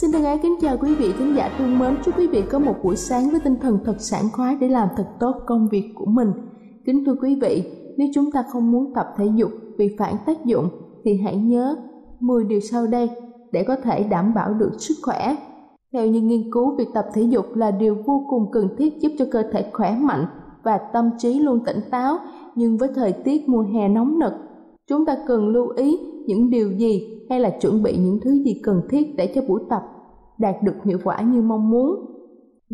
Xin thân ái kính chào quý vị khán giả thương mến, chúc quý vị có một buổi sáng với tinh thần thật sảng khoái để làm thật tốt công việc của mình. Kính thưa quý vị, nếu chúng ta không muốn tập thể dục vì phản tác dụng thì hãy nhớ 10 điều sau đây để có thể đảm bảo được sức khỏe. Theo những nghiên cứu, việc tập thể dục là điều vô cùng cần thiết giúp cho cơ thể khỏe mạnh và tâm trí luôn tỉnh táo. Nhưng với thời tiết mùa hè nóng nực, chúng ta cần lưu ý những điều gì hay là chuẩn bị những thứ gì cần thiết để cho buổi tập đạt được hiệu quả như mong muốn.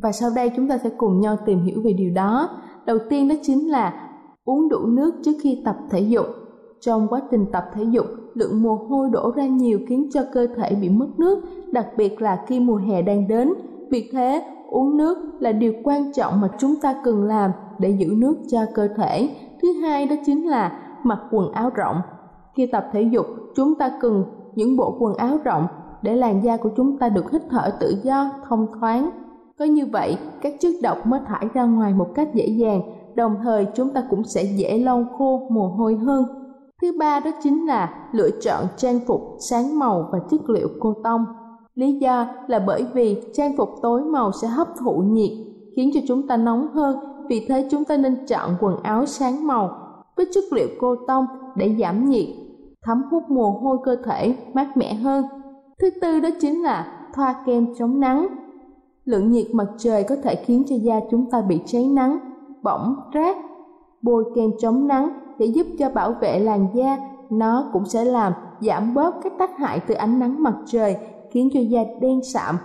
Và sau đây chúng ta sẽ cùng nhau tìm hiểu về điều đó. Đầu tiên đó chính là uống đủ nước trước khi tập thể dục. Trong quá trình tập thể dục, lượng mồ hôi đổ ra nhiều khiến cho cơ thể bị mất nước, đặc biệt là khi mùa hè đang đến. Vì thế, uống nước là điều quan trọng mà chúng ta cần làm để giữ nước cho cơ thể. Thứ hai đó chính là mặc quần áo rộng. Khi tập thể dục, chúng ta cần những bộ quần áo rộng để làn da của chúng ta được hít thở tự do, thông thoáng. Có như vậy, các chất độc mới thải ra ngoài một cách dễ dàng, đồng thời chúng ta cũng sẽ dễ lau khô mồ hôi hơn. Thứ ba đó chính là lựa chọn trang phục sáng màu và chất liệu cô tông. Lý do là bởi vì trang phục tối màu sẽ hấp thụ nhiệt, khiến cho chúng ta nóng hơn, vì thế chúng ta nên chọn quần áo sáng màu với chất liệu cô tông để giảm nhiệt thấm hút mồ hôi cơ thể mát mẻ hơn. Thứ tư đó chính là thoa kem chống nắng. Lượng nhiệt mặt trời có thể khiến cho da chúng ta bị cháy nắng, bỏng, rát. Bôi kem chống nắng để giúp cho bảo vệ làn da, nó cũng sẽ làm giảm bớt các tác hại từ ánh nắng mặt trời, khiến cho da đen sạm,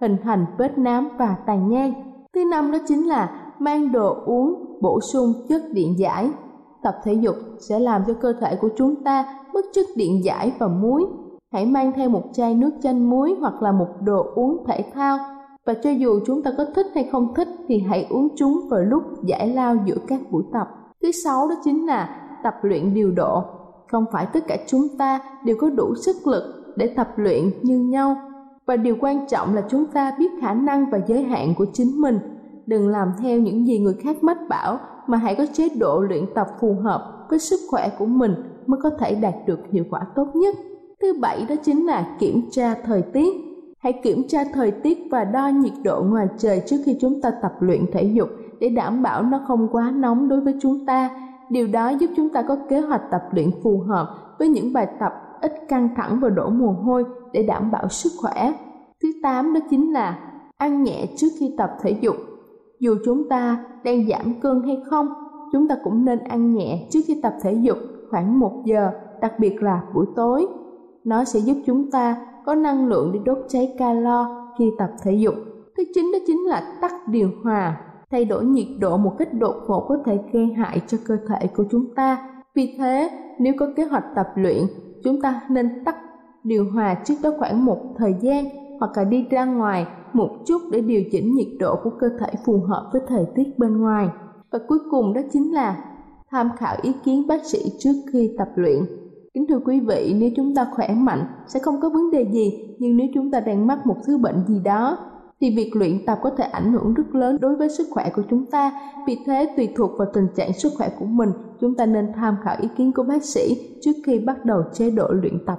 hình thành vết nám và tàn nhang. Thứ năm đó chính là mang đồ uống bổ sung chất điện giải. Tập thể dục sẽ làm cho cơ thể của chúng ta mất chất điện giải và muối. Hãy mang theo một chai nước chanh muối hoặc là một đồ uống thể thao. Và cho dù chúng ta có thích hay không thích thì hãy uống chúng vào lúc giải lao giữa các buổi tập. Thứ sáu đó chính là tập luyện điều độ. Không phải tất cả chúng ta đều có đủ sức lực để tập luyện như nhau. Và điều quan trọng là chúng ta biết khả năng và giới hạn của chính mình. Đừng làm theo những gì người khác mách bảo mà hãy có chế độ luyện tập phù hợp với sức khỏe của mình mới có thể đạt được hiệu quả tốt nhất. Thứ bảy đó chính là kiểm tra thời tiết. Hãy kiểm tra thời tiết và đo nhiệt độ ngoài trời trước khi chúng ta tập luyện thể dục để đảm bảo nó không quá nóng đối với chúng ta. Điều đó giúp chúng ta có kế hoạch tập luyện phù hợp với những bài tập ít căng thẳng và đổ mồ hôi để đảm bảo sức khỏe. Thứ tám đó chính là ăn nhẹ trước khi tập thể dục. Dù chúng ta đang giảm cân hay không, chúng ta cũng nên ăn nhẹ trước khi tập thể dục khoảng 1 giờ, đặc biệt là buổi tối. Nó sẽ giúp chúng ta có năng lượng để đốt cháy calo khi tập thể dục. Thứ chín đó chính là tắt điều hòa. Thay đổi nhiệt độ một cách đột ngột có thể gây hại cho cơ thể của chúng ta. Vì thế, nếu có kế hoạch tập luyện, chúng ta nên tắt điều hòa trước đó khoảng một thời gian hoặc là đi ra ngoài một chút để điều chỉnh nhiệt độ của cơ thể phù hợp với thời tiết bên ngoài. Và cuối cùng đó chính là tham khảo ý kiến bác sĩ trước khi tập luyện. Kính thưa quý vị, nếu chúng ta khỏe mạnh sẽ không có vấn đề gì, nhưng nếu chúng ta đang mắc một thứ bệnh gì đó thì việc luyện tập có thể ảnh hưởng rất lớn đối với sức khỏe của chúng ta. Vì thế, tùy thuộc vào tình trạng sức khỏe của mình, chúng ta nên tham khảo ý kiến của bác sĩ trước khi bắt đầu chế độ luyện tập.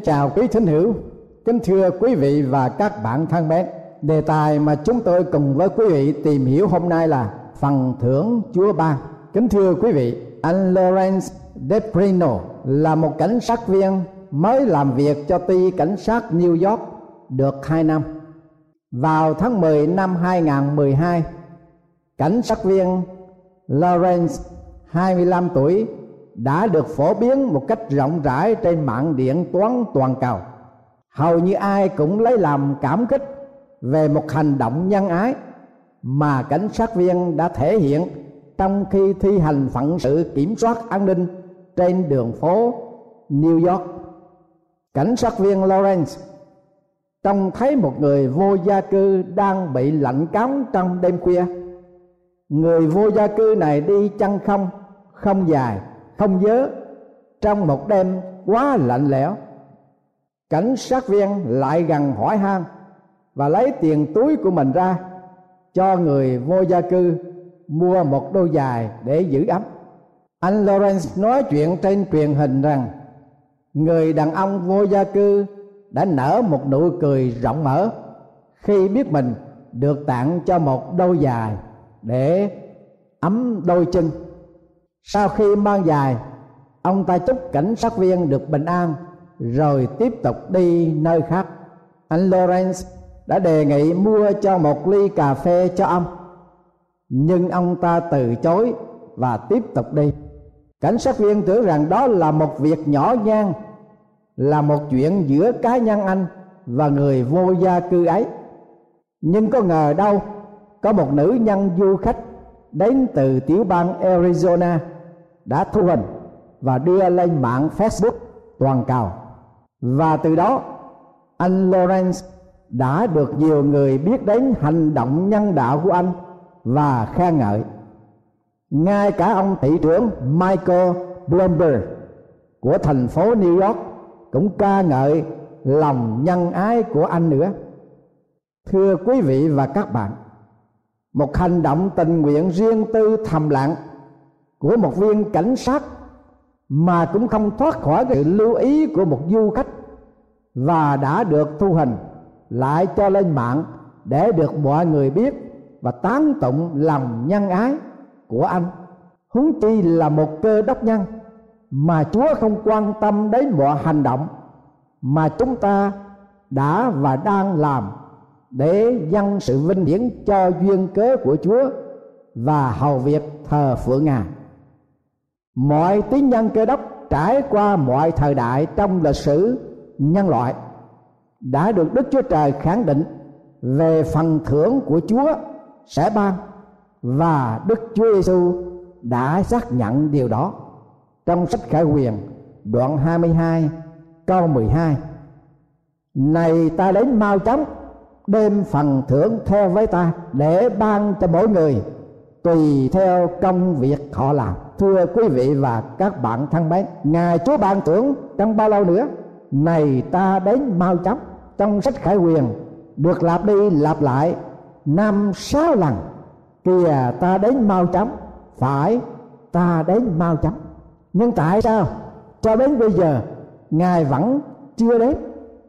Kính chào quý thính hữu, kính thưa quý vị và các bạn thân mến. Đề tài mà chúng tôi cùng với quý vị tìm hiểu hôm nay là phần thưởng Chúa ban. Kính thưa quý vị, anh Lawrence Deprino là một cảnh sát viên mới làm việc cho ty cảnh sát New York được 2 năm. Vào tháng 10 năm 2012, cảnh sát viên Lawrence 25 tuổi đã được phổ biến một cách rộng rãi trên mạng điện toán toàn cầu. Hầu như ai cũng lấy làm cảm kích về một hành động nhân ái mà cảnh sát viên đã thể hiện trong khi thi hành phận sự kiểm soát an ninh trên đường phố New York. Cảnh sát viên Lawrence trông thấy một người vô gia cư đang bị lạnh cóng trong đêm khuya. Người vô gia cư này đi chân không, không dài, không nhớ, trong một đêm quá lạnh lẽo. Cảnh sát viên lại gần hỏi han và lấy tiền túi của mình ra, cho người vô gia cư mua một đôi giày để giữ ấm anh Lawrence nói chuyện trên truyền hình rằng, người đàn ông vô gia cư đã nở một nụ cười rộng mở khi biết mình được tặng cho một đôi giày để ấm đôi chân sau khi mang dài, ông ta chúc cảnh sát viên được bình an rồi tiếp tục đi nơi khác. Anh Lawrence đã đề nghị mua cho một ly cà phê cho ông. Nhưng ông ta từ chối và tiếp tục đi. Cảnh sát viên tưởng rằng đó là một việc nhỏ nhan là một chuyện giữa cá nhân anh và người vô gia cư ấy. Nhưng có ngờ đâu có một nữ nhân du khách đến từ tiểu bang Arizona đã thu hình và đưa lên mạng Facebook toàn cầu. Và từ đó, anh Lawrence đã được nhiều người biết đến hành động nhân đạo của anh và khen ngợi. Ngay cả ông thị trưởng Michael Bloomberg của thành phố New York cũng ca ngợi lòng nhân ái của anh nữa. Thưa quý vị và các bạn, một hành động tình nguyện riêng tư thầm lặng của một viên cảnh sát mà cũng không thoát khỏi sự lưu ý của một du khách và đã được thu hình lại cho lên mạng để được mọi người biết và tán tụng lòng nhân ái của anh. Huống chi là một cơ đốc nhân mà chúa không quan tâm đến mọi hành động mà chúng ta đã và đang làm để dâng sự vinh hiển cho duyên cớ của chúa và hầu việc thờ phượng ngài mọi tín nhân cơ đốc trải qua mọi thời đại trong lịch sử, nhân loại, đã được Đức Chúa Trời khẳng định về phần thưởng của Chúa sẽ ban và Đức Chúa Giêsu đã xác nhận điều đó. Trong sách Khải Huyền, đoạn 22 câu 12 này ta đến mau chóng đem phần thưởng theo với ta để ban cho mỗi người tùy theo công việc họ làm thưa quý vị và các bạn thân mến, ngài chúa ban tưởng trong bao lâu nữa? Này ta đến mau chóng, trong sách khải quyền được lặp đi lặp lại năm sáu lần. Kìa, ta đến mau chóng. Phải, ta đến mau chóng. Nhưng tại sao? Cho đến bây giờ, ngài vẫn chưa đến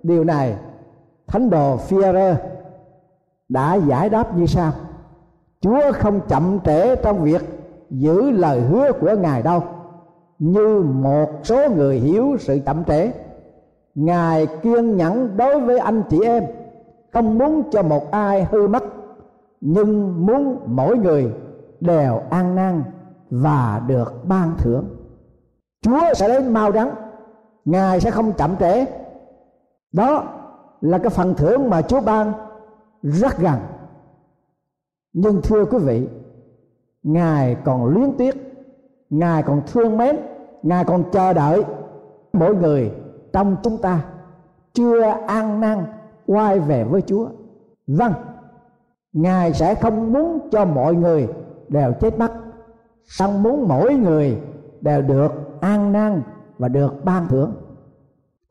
điều này, thánh đồ Führer đã giải đáp như sau. Chúa không chậm trễ trong việc giữ lời hứa của Ngài đâu, Như một số người hiểu sự chậm trễ. Ngài kiên nhẫn đối với anh chị em, không muốn cho một ai hư mất, nhưng muốn mỗi người đều an nan và được ban thưởng. Chúa sẽ đến mau đắng, ngài sẽ không chậm trễ. Đó là cái phần thưởng mà chúa ban rất gần. Nhưng thưa quý vị ngài còn luyến tiếc ngài còn thương mến ngài còn chờ đợi mỗi người trong chúng ta chưa an năng quay về với Chúa. Vâng, Ngài sẽ không muốn cho mọi người đều chết mất, song muốn mỗi người đều được an năng và được ban thưởng.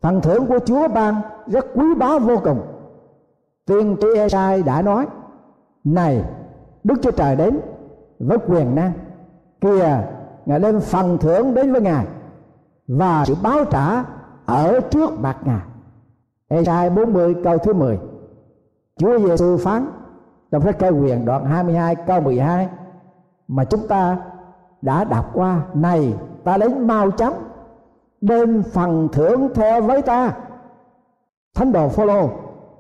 Phần thưởng của Chúa ban rất quý báu vô cùng. Tiên tri Esai đã nói: "Này, Đức Chúa Trời đến với quyền năng, kìa Ngài đem phần thưởng đến với Ngài và sự báo trả ở trước mặt ngài. Esai 40 câu thứ 10 Chúa Giêsu phán trong sách cây quyền đoạn 22 câu 12 mà chúng ta đã đọc qua này ta đến mau chóng đem phần thưởng theo với ta. Thánh đồ Phaolô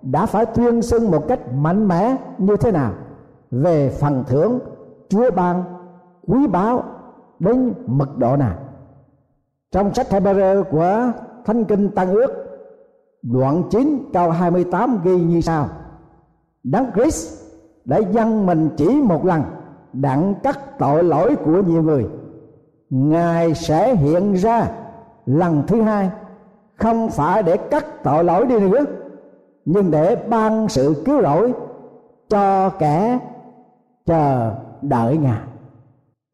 đã phải tuyên xưng một cách mạnh mẽ như thế nào về phần thưởng Chúa ban quý báu đến mật độ nào trong sách Hebrew của Thánh Kinh Tăng Ước, đoạn 9 câu 28 ghi như sau. Đấng Christ đã dâng mình chỉ một lần, đặng cắt tội lỗi của nhiều người. Ngài sẽ hiện ra lần thứ hai, không phải để cắt tội lỗi đi nữa, nhưng để ban sự cứu rỗi cho kẻ chờ đợi ngài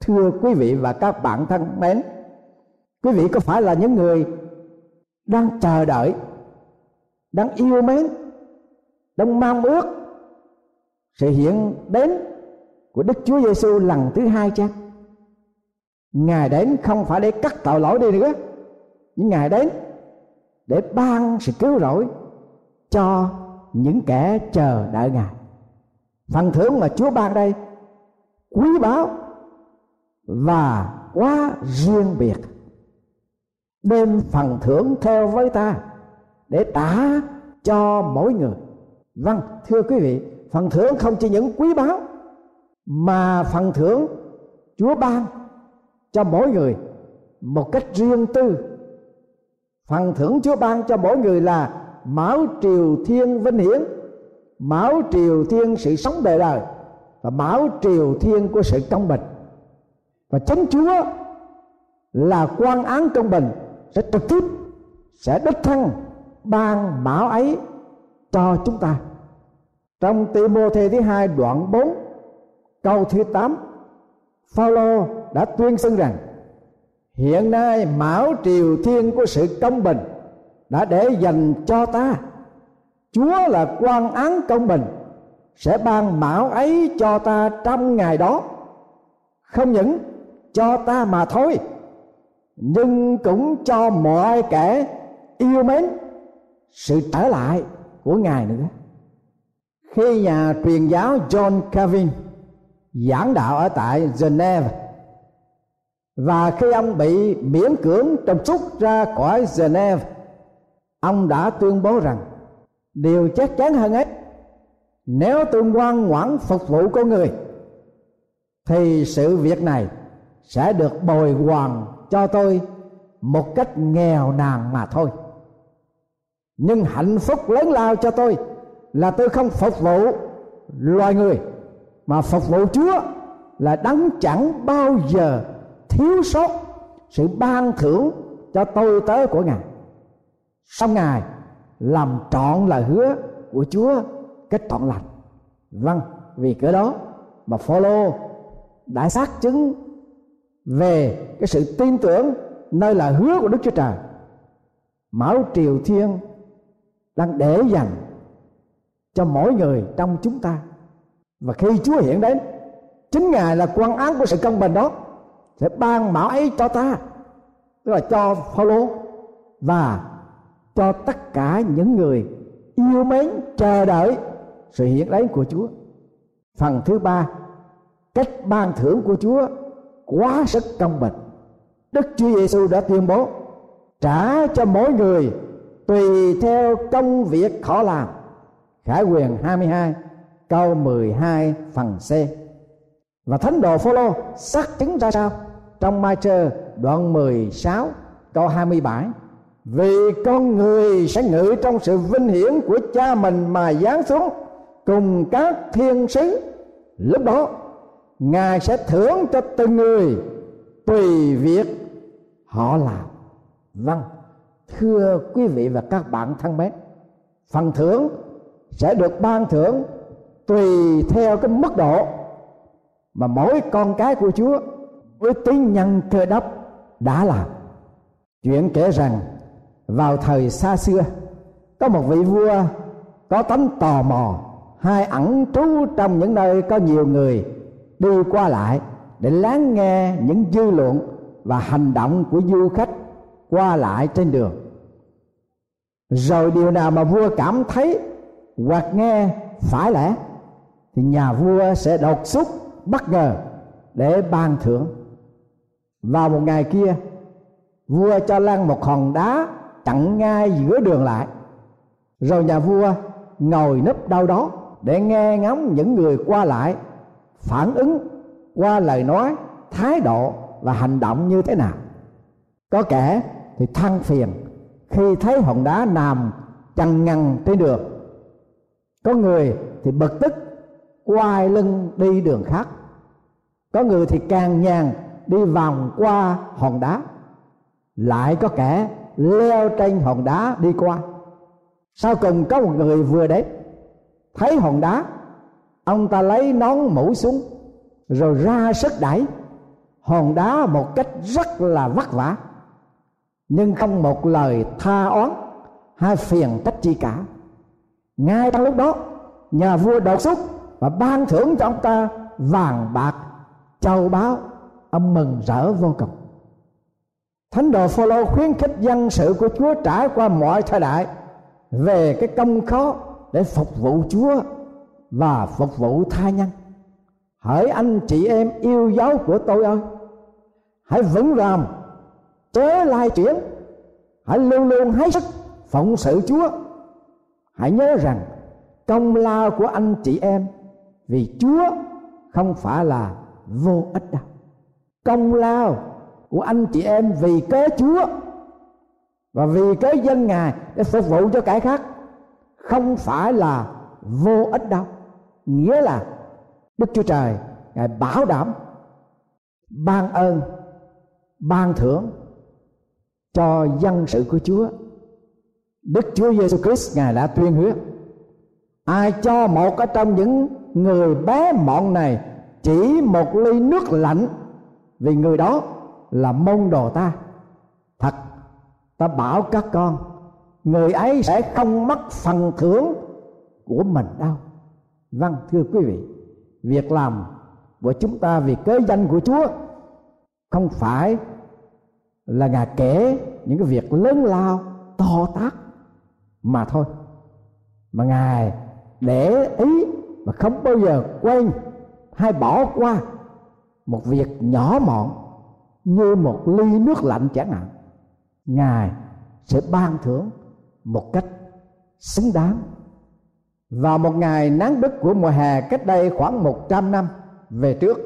thưa quý vị và các bạn thân mến quý vị có phải là những người đang chờ đợi đang yêu mến đang mong ước sự hiện đến của Đức Chúa Giêsu lần thứ hai chăng? Ngài đến không phải để cắt tội lỗi đi nữa, nhưng Ngài đến để ban sự cứu rỗi cho những kẻ chờ đợi Ngài. Phần thưởng mà Chúa ban đây quý báu và quá riêng biệt. Đem phần thưởng theo với ta để trả cho mỗi người. Vâng, thưa quý vị, phần thưởng không chỉ những quý báu mà phần thưởng Chúa ban cho mỗi người một cách riêng tư. Phần thưởng Chúa ban cho mỗi người là máu triều thiên vinh hiển, máu triều thiên sự sống đời đời và bảo triều thiên của sự công bình. Và chính Chúa là quan án công bình, sẽ trực tiếp, sẽ đích thân ban bảo ấy cho chúng ta trong Timôthê thứ hai đoạn 4 câu thứ 8 Phaolô đã tuyên xưng rằng, hiện nay mão triều thiên của sự công bình đã để dành cho ta Chúa là quan án công bình sẽ ban mão ấy cho ta trong ngày đó. Không những cho ta mà thôi, nhưng cũng cho mọi kẻ yêu mến sự trở lại của ngài nữa. Khi nhà truyền giáo John Calvin giảng đạo ở tại Geneva, và khi ông bị miễn cưỡng trục xuất ra khỏi Geneva, ông đã tuyên bố rằng điều chắc chắn hơn ấy nếu tôi ngoan ngoãn phục vụ con người, thì sự việc này sẽ được bồi hoàn cho tôi một cách nghèo nàn mà thôi nhưng hạnh phúc lớn lao cho tôi là tôi không phục vụ loài người, mà phục vụ Chúa là đấng chẳng bao giờ thiếu sót sự ban thưởng cho tôi tớ của Ngài. Xong Ngài làm trọn lời hứa của Chúa cách trọn lành. Vâng, vì cỡ đó mà Phaolô đã xác chứng về cái sự tin tưởng nơi là hứa của Đức Chúa Trời. Máu triều thiên đang để dành cho mỗi người trong chúng ta và khi Chúa hiện đến chính Ngài là quan án của sự công bình đó sẽ ban mão ấy cho ta tức là cho Phaolô và cho tất cả những người yêu mến chờ đợi sự hiện đấy của Chúa. Phần thứ ba, cách ban thưởng của Chúa quá sức công bình. Đức Chúa Giêsu đã tuyên bố, trả cho mỗi người tùy theo công việc khó làm. Khải quyền 22 câu 12 phần C. Và thánh đồ Phaolô xác chứng ra sao? Trong Mai Trơ đoạn 16 câu 27 vì con người sẽ ngự trong sự vinh hiển của cha mình mà giáng xuống cùng các thiên sứ lúc đó, ngài sẽ thưởng cho từng người tùy việc họ làm vâng thưa quý vị và các bạn thân mến, phần thưởng sẽ được ban thưởng tùy theo cái mức độ mà mỗi con cái của Chúa với tín nhân cơ đốc đã làm. Chuyện kể rằng, vào thời xa xưa, có một vị vua có tánh tò mò hai ẩn trú trong những nơi có nhiều người đi qua lại để lắng nghe những dư luận và hành động của du khách qua lại trên đường. Rồi điều nào mà vua cảm thấy hoặc nghe phải lẽ, thì nhà vua sẽ đột xuất bất ngờ để ban thưởng. Vào một ngày kia, vua cho lăn một hòn đá chặn ngay giữa đường lại. Rồi nhà vua ngồi nấp đâu đó để nghe ngóng những người qua lại, phản ứng qua lời nói, thái độ và hành động như thế nào. Có kẻ thì than phiền khi thấy hòn đá nằm chằn ngăn trên đường. Có người thì bực tức quay lưng đi đường khác. Có người thì càng nhàn đi vòng qua hòn đá. Lại có kẻ leo trên hòn đá đi qua. Sau cùng có một người vừa đến thấy hòn đá, ông ta lấy nón mũ xuống, rồi ra sức đẩy. Hòn đá một cách rất là vất vả, nhưng không một lời tha oán hay phiền trách chi cả. Ngay trong lúc đó, nhà vua đột xuất và ban thưởng cho ông ta vàng bạc, châu báu ông mừng rỡ vô cùng. Thánh đồ Phaolô khuyến khích dân sự của Chúa trải qua mọi thời đại về cái công khó để phục vụ Chúa và phục vụ tha nhân. Hỡi anh chị em yêu dấu của tôi ơi, hãy vững vàng chớ lai chuyển, hãy luôn luôn hết sức phụng sự chúa. Hãy nhớ rằng công lao của anh chị em vì chúa không phải là vô ích đâu. Công lao của anh chị em vì cớ chúa và vì cớ dân ngài để phục vụ cho kẻ khác không phải là vô ích đâu nghĩa là đức chúa trời, ngài bảo đảm ban ơn, ban thưởng cho dân sự của Chúa. Đức Chúa Giêsu Christ, ngài đã tuyên huyết, ai cho một ở trong những người bé mọn này chỉ một ly nước lạnh, vì người đó là môn đồ ta thật, ta bảo các con người ấy sẽ không mất phần thưởng của mình đâu. Vâng thưa quý vị, việc làm của chúng ta vì cớ danh của chúa không phải là ngài kể những cái việc lớn lao, to tát mà thôi. Mà ngài để ý và không bao giờ quên hay bỏ qua một việc nhỏ mọn như một ly nước lạnh chẳng hạn. Ngài sẽ ban thưởng một cách xứng đáng. Vào một ngày nắng bức của mùa hè cách đây khoảng 100 năm về trước,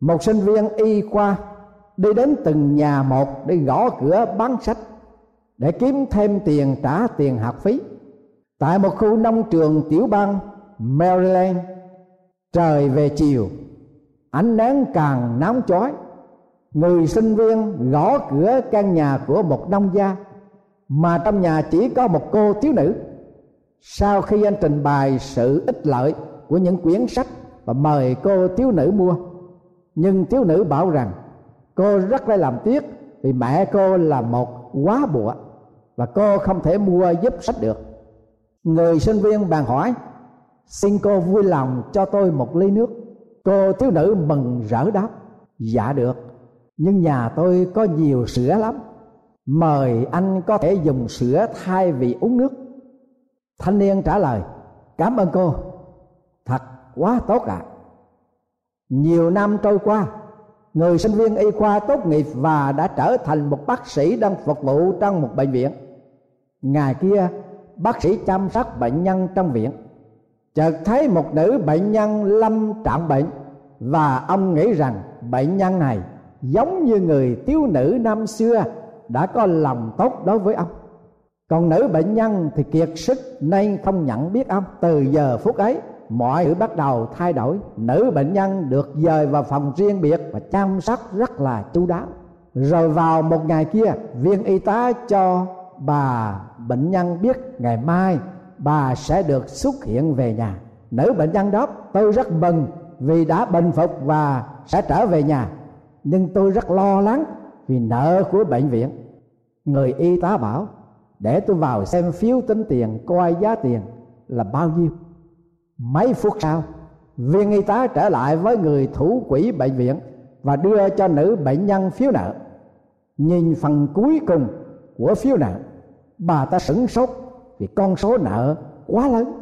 một sinh viên y khoa đi đến từng nhà một để gõ cửa bán sách để kiếm thêm tiền trả tiền học phí. Tại một khu nông trường tiểu bang Maryland, trời về chiều, ánh nắng càng nóng chói. Người sinh viên gõ cửa căn nhà của một nông gia mà trong nhà chỉ có một cô thiếu nữ. Sau khi anh trình bày sự ích lợi của những quyển sách và mời cô thiếu nữ mua, nhưng thiếu nữ bảo rằng cô rất là làm tiếc vì mẹ cô là một quá bụa và cô không thể mua giúp sách được. Người sinh viên bàn hỏi, xin cô vui lòng cho tôi một ly nước? Cô thiếu nữ mừng rỡ đáp dạ được, nhưng nhà tôi có nhiều sữa lắm mời anh có thể dùng sữa thay vì uống nước. Thanh niên trả lời, cảm ơn cô. Thật quá tốt ạ. À. nhiều năm trôi qua, người sinh viên y khoa tốt nghiệp và đã trở thành một bác sĩ đang phục vụ trong một bệnh viện. Ngày kia, bác sĩ chăm sóc bệnh nhân trong viện. Chợt thấy một nữ bệnh nhân lâm trạng bệnh và ông nghĩ rằng bệnh nhân này giống như người thiếu nữ năm xưa đã có lòng tốt đối với ông. Còn nữ bệnh nhân thì kiệt sức nên không nhận biết ông. Từ giờ phút ấy, mọi thứ bắt đầu thay đổi. Nữ bệnh nhân được dời vào phòng riêng biệt và chăm sóc rất là chu đáo. Rồi vào một ngày kia, viên y tá cho bà bệnh nhân biết ngày mai bà sẽ được xuất hiện về nhà. Nữ bệnh nhân đó, tôi rất mừng vì đã bình phục và sẽ trở về nhà. Nhưng tôi rất lo lắng vì nợ của bệnh viện. Người y tá bảo, để tôi vào xem phiếu tính tiền coi giá tiền là bao nhiêu. Mấy phút sau, viên y tá trở lại với người thủ quỹ bệnh viện và đưa cho nữ bệnh nhân phiếu nợ. Nhìn phần cuối cùng của phiếu nợ, bà ta sửng sốt vì con số nợ quá lớn.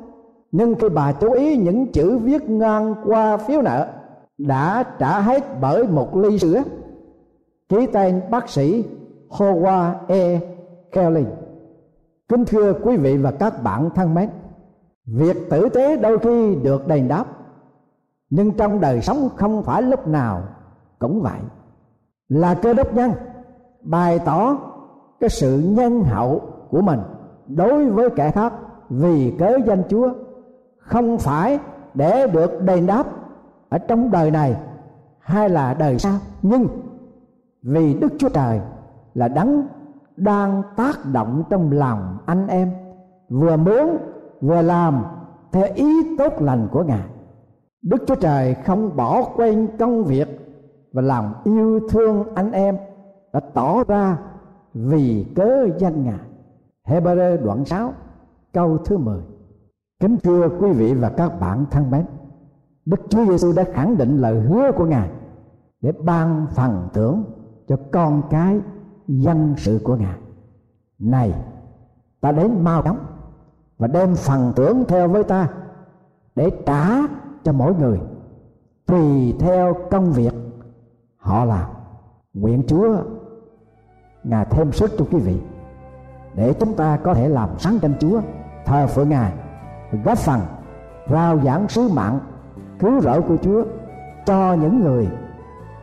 Nhưng khi bà chú ý những chữ viết ngang qua phiếu nợ, đã trả hết bởi một ly sữa ký tên bác sĩ Howard E. Kelly. Kính thưa quý vị và các bạn thân mến, việc tử tế đôi khi được đền đáp, nhưng trong đời sống không phải lúc nào cũng vậy. Là cơ đốc nhân, bày tỏ cái sự nhân hậu của mình đối với kẻ khác vì cớ danh chúa không phải để được đền đáp ở trong đời này hay là đời sau. Nhưng vì đức chúa trời là đấng đang tác động trong lòng anh em, vừa muốn, vừa làm theo ý tốt lành của ngài. Đức chúa trời không bỏ quên công việc và lòng yêu thương anh em đã tỏ ra vì cớ danh ngài. Hebrew đoạn 6 câu thứ 10 Kính thưa quý vị và các bạn thân mến, Đức Chúa Giêsu đã khẳng định lời hứa của Ngài Để ban phần thưởng cho con cái dân sự của Ngài. Này, ta đến mau chóng Và đem phần tưởng theo với ta Để trả cho mỗi người. Tùy theo công việc họ làm. Nguyện Chúa, Ngài thêm sức cho quý vị Để chúng ta có thể làm sáng danh Chúa, Thờ phượng Ngài, góp phần rao giảng sứ mạng, cứu rỗi của Chúa cho những người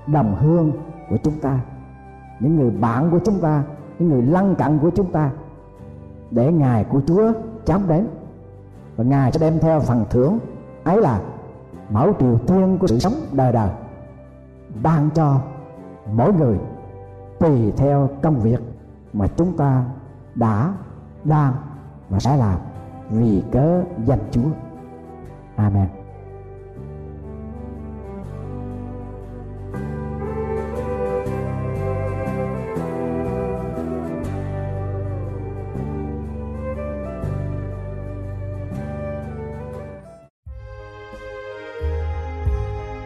đồng hương của chúng ta những người bạn của chúng ta, những người lân cận của chúng ta, để ngài của Chúa chấm đến và ngài sẽ đem theo phần thưởng ấy là mẫu triều tiên của sự sống đời đời, ban cho mỗi người tùy theo công việc mà chúng ta đã đang và sẽ làm vì cớ danh Chúa. Amen.